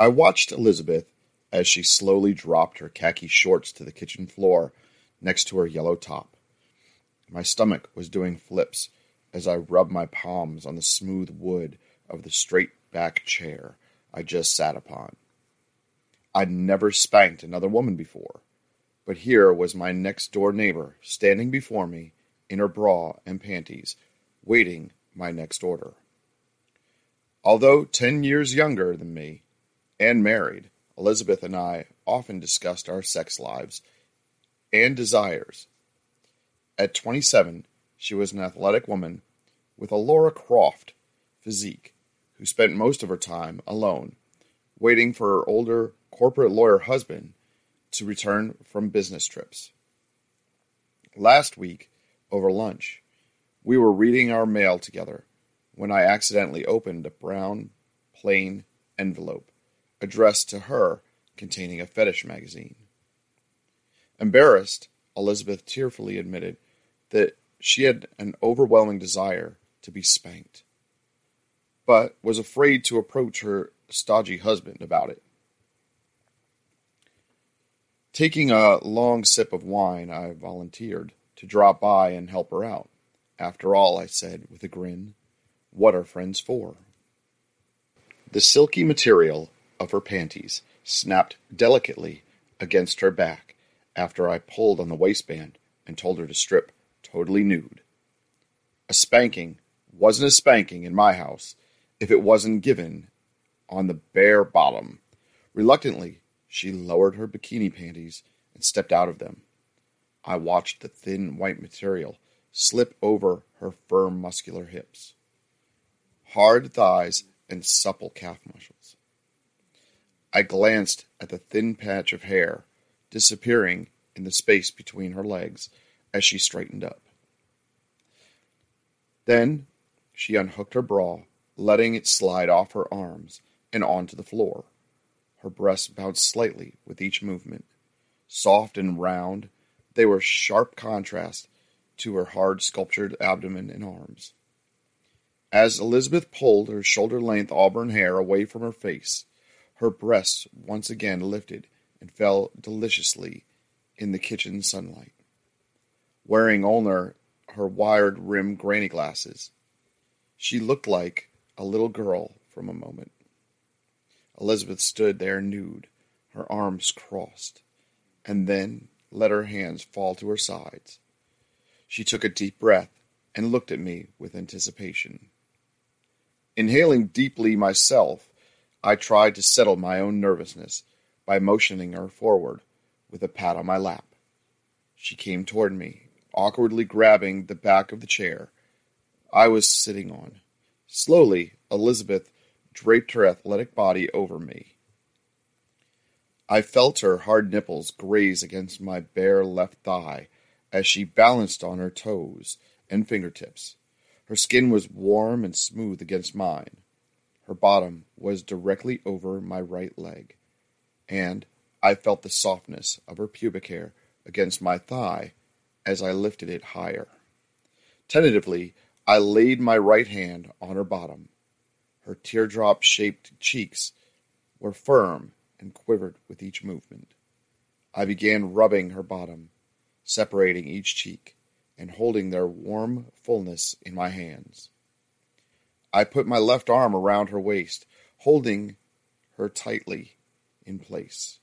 I watched Elizabeth as she slowly dropped her khaki shorts to the kitchen floor next to her yellow top. My stomach was doing flips as I rubbed my palms on the smooth wood of the straight back chair I just sat upon. I'd never spanked another woman before, but here was my next door neighbor standing before me in her bra and panties, waiting my next order. Although ten years younger than me and married, Elizabeth and I often discussed our sex lives and desires. At 27, she was an athletic woman with a Laura Croft physique who spent most of her time alone, waiting for her older corporate lawyer husband to return from business trips. Last week, over lunch, we were reading our mail together when I accidentally opened a brown, plain envelope addressed to her containing a fetish magazine. Embarrassed, Elizabeth tearfully admitted that she had an overwhelming desire to be spanked, but was afraid to approach her stodgy husband about it. Taking a long sip of wine, I volunteered to drop by and help her out. After all, I said with a grin, what are friends for? The silky material of her panties snapped delicately against her back after I pulled on the waistband and told her to strip totally nude. A spanking wasn't a spanking in my house if it wasn't given on the bare bottom. Reluctantly, she lowered her bikini panties and stepped out of them. I watched the thin white material slip over her firm muscular hips, hard thighs, and supple calf muscles. I glanced at the thin patch of hair disappearing in the space between her legs as she straightened up. Then she unhooked her bra, letting it slide off her arms and onto the floor. Her breasts bounced slightly with each movement. Soft and round, they were sharp contrast to her hard sculptured abdomen and arms. As Elizabeth pulled her shoulder length auburn hair away from her face, her breasts once again lifted and fell deliciously in the kitchen sunlight. Wearing only her wired rimmed granny glasses, she looked like a little girl from a moment. Elizabeth stood there nude, her arms crossed, and then let her hands fall to her sides. She took a deep breath and looked at me with anticipation. Inhaling deeply myself, I tried to settle my own nervousness by motioning her forward with a pat on my lap. She came toward me, awkwardly grabbing the back of the chair I was sitting on. Slowly, Elizabeth draped her athletic body over me. I felt her hard nipples graze against my bare left thigh as she balanced on her toes and fingertips. Her skin was warm and smooth against mine. Her bottom was directly over my right leg, and I felt the softness of her pubic hair against my thigh as I lifted it higher. Tentatively, I laid my right hand on her bottom. Her teardrop shaped cheeks were firm and quivered with each movement. I began rubbing her bottom, separating each cheek and holding their warm fullness in my hands. I put my left arm around her waist, holding her tightly in place.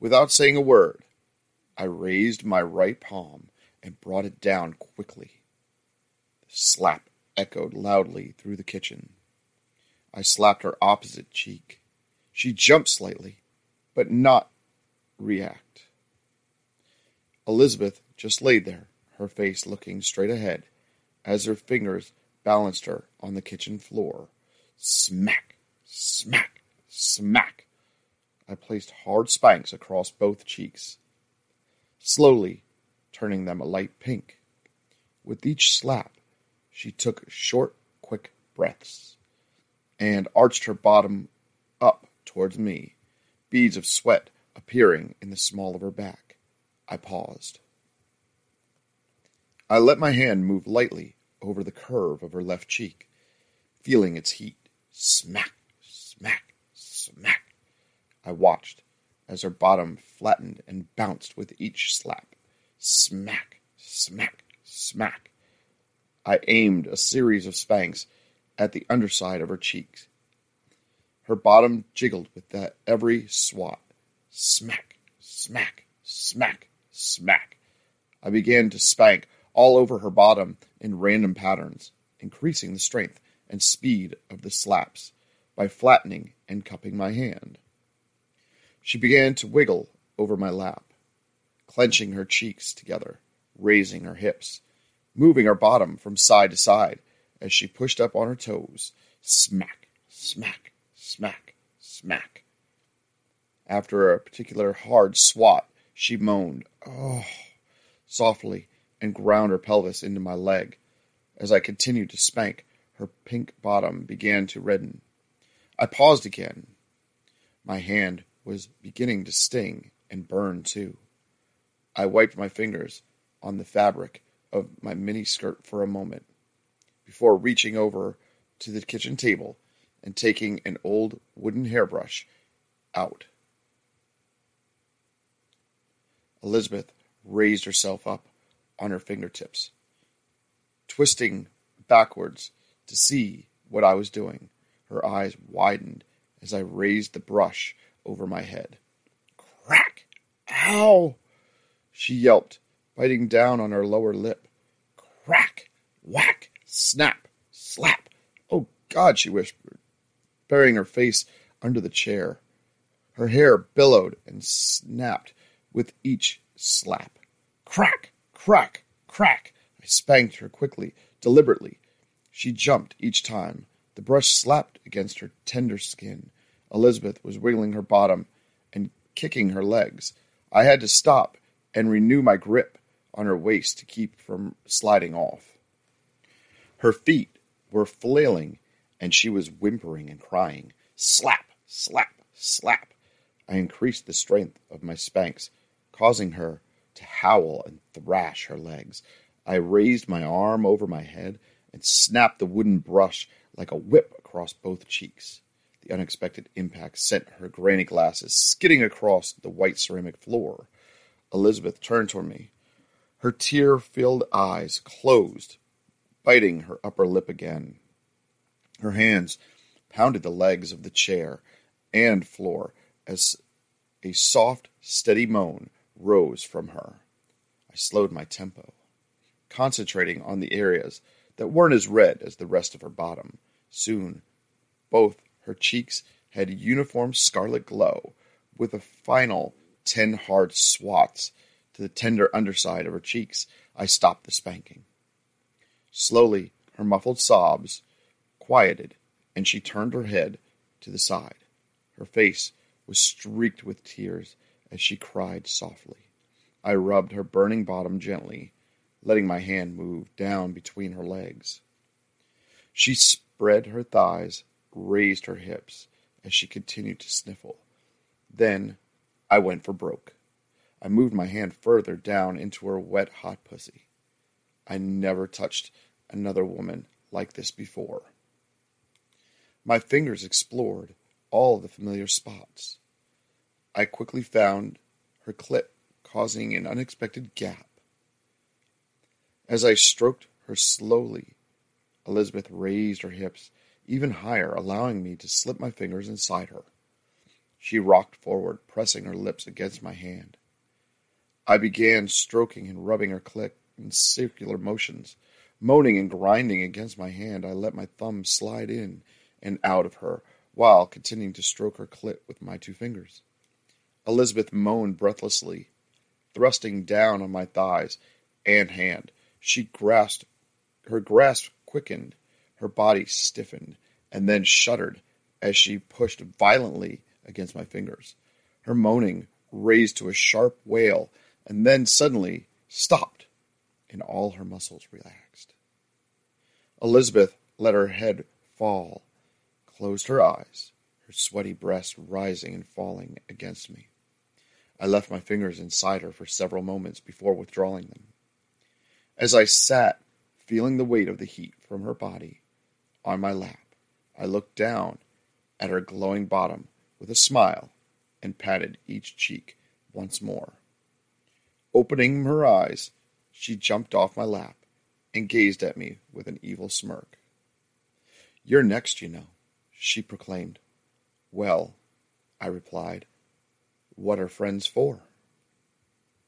Without saying a word, I raised my right palm and brought it down quickly. The slap echoed loudly through the kitchen. I slapped her opposite cheek. She jumped slightly, but not react. Elizabeth just laid there, her face looking straight ahead, as her fingers balanced her on the kitchen floor. Smack, smack, smack. I placed hard spanks across both cheeks, slowly turning them a light pink. With each slap, she took short, quick breaths and arched her bottom up towards me, beads of sweat appearing in the small of her back. I paused. I let my hand move lightly over the curve of her left cheek, feeling its heat. Smack, smack, smack. I watched as her bottom flattened and bounced with each slap. Smack, smack, smack. I aimed a series of spanks at the underside of her cheeks. Her bottom jiggled with that every swat. Smack, smack, smack, smack. I began to spank all over her bottom in random patterns, increasing the strength and speed of the slaps by flattening and cupping my hand. She began to wiggle over my lap, clenching her cheeks together, raising her hips, moving her bottom from side to side as she pushed up on her toes. Smack, smack, smack, smack. After a particular hard swat, she moaned, oh, softly, and ground her pelvis into my leg. As I continued to spank, her pink bottom began to redden. I paused again. My hand was beginning to sting and burn too. I wiped my fingers on the fabric of my mini skirt for a moment before reaching over to the kitchen table and taking an old wooden hairbrush out. Elizabeth raised herself up on her fingertips, twisting backwards to see what I was doing. Her eyes widened as I raised the brush over my head. Crack! Ow! She yelped, biting down on her lower lip. Crack! Whack! Snap! Slap! Oh, God, she whispered, burying her face under the chair. Her hair billowed and snapped with each slap. Crack! Crack! Crack! I spanked her quickly, deliberately. She jumped each time. The brush slapped against her tender skin. Elizabeth was wiggling her bottom and kicking her legs. I had to stop and renew my grip on her waist to keep from sliding off. Her feet were flailing and she was whimpering and crying. Slap, slap, slap. I increased the strength of my spanks, causing her to howl and thrash her legs. I raised my arm over my head and snapped the wooden brush like a whip across both cheeks. The unexpected impact sent her granny glasses skidding across the white ceramic floor. Elizabeth turned toward me, her tear filled eyes closed, biting her upper lip again. Her hands pounded the legs of the chair and floor as a soft, steady moan rose from her. I slowed my tempo, concentrating on the areas that weren't as red as the rest of her bottom. Soon, both her cheeks had a uniform scarlet glow, with a final ten hard swats to the tender underside of her cheeks. I stopped the spanking. Slowly, her muffled sobs quieted, and she turned her head to the side. Her face was streaked with tears as she cried softly. I rubbed her burning bottom gently, letting my hand move down between her legs. She spread her thighs raised her hips as she continued to sniffle. Then I went for broke. I moved my hand further down into her wet, hot pussy. I never touched another woman like this before. My fingers explored all the familiar spots. I quickly found her clit, causing an unexpected gap. As I stroked her slowly, Elizabeth raised her hips even higher, allowing me to slip my fingers inside her. She rocked forward, pressing her lips against my hand. I began stroking and rubbing her clit in circular motions. Moaning and grinding against my hand, I let my thumb slide in and out of her while continuing to stroke her clit with my two fingers. Elizabeth moaned breathlessly, thrusting down on my thighs and hand. She grasped, her grasp quickened, her body stiffened and then shuddered as she pushed violently against my fingers. Her moaning raised to a sharp wail and then suddenly stopped, and all her muscles relaxed. Elizabeth let her head fall, closed her eyes, her sweaty breast rising and falling against me. I left my fingers inside her for several moments before withdrawing them. As I sat, feeling the weight of the heat from her body on my lap, I looked down at her glowing bottom with a smile and patted each cheek once more. Opening her eyes, she jumped off my lap and gazed at me with an evil smirk. You're next, you know, she proclaimed. Well, I replied, what are friends for?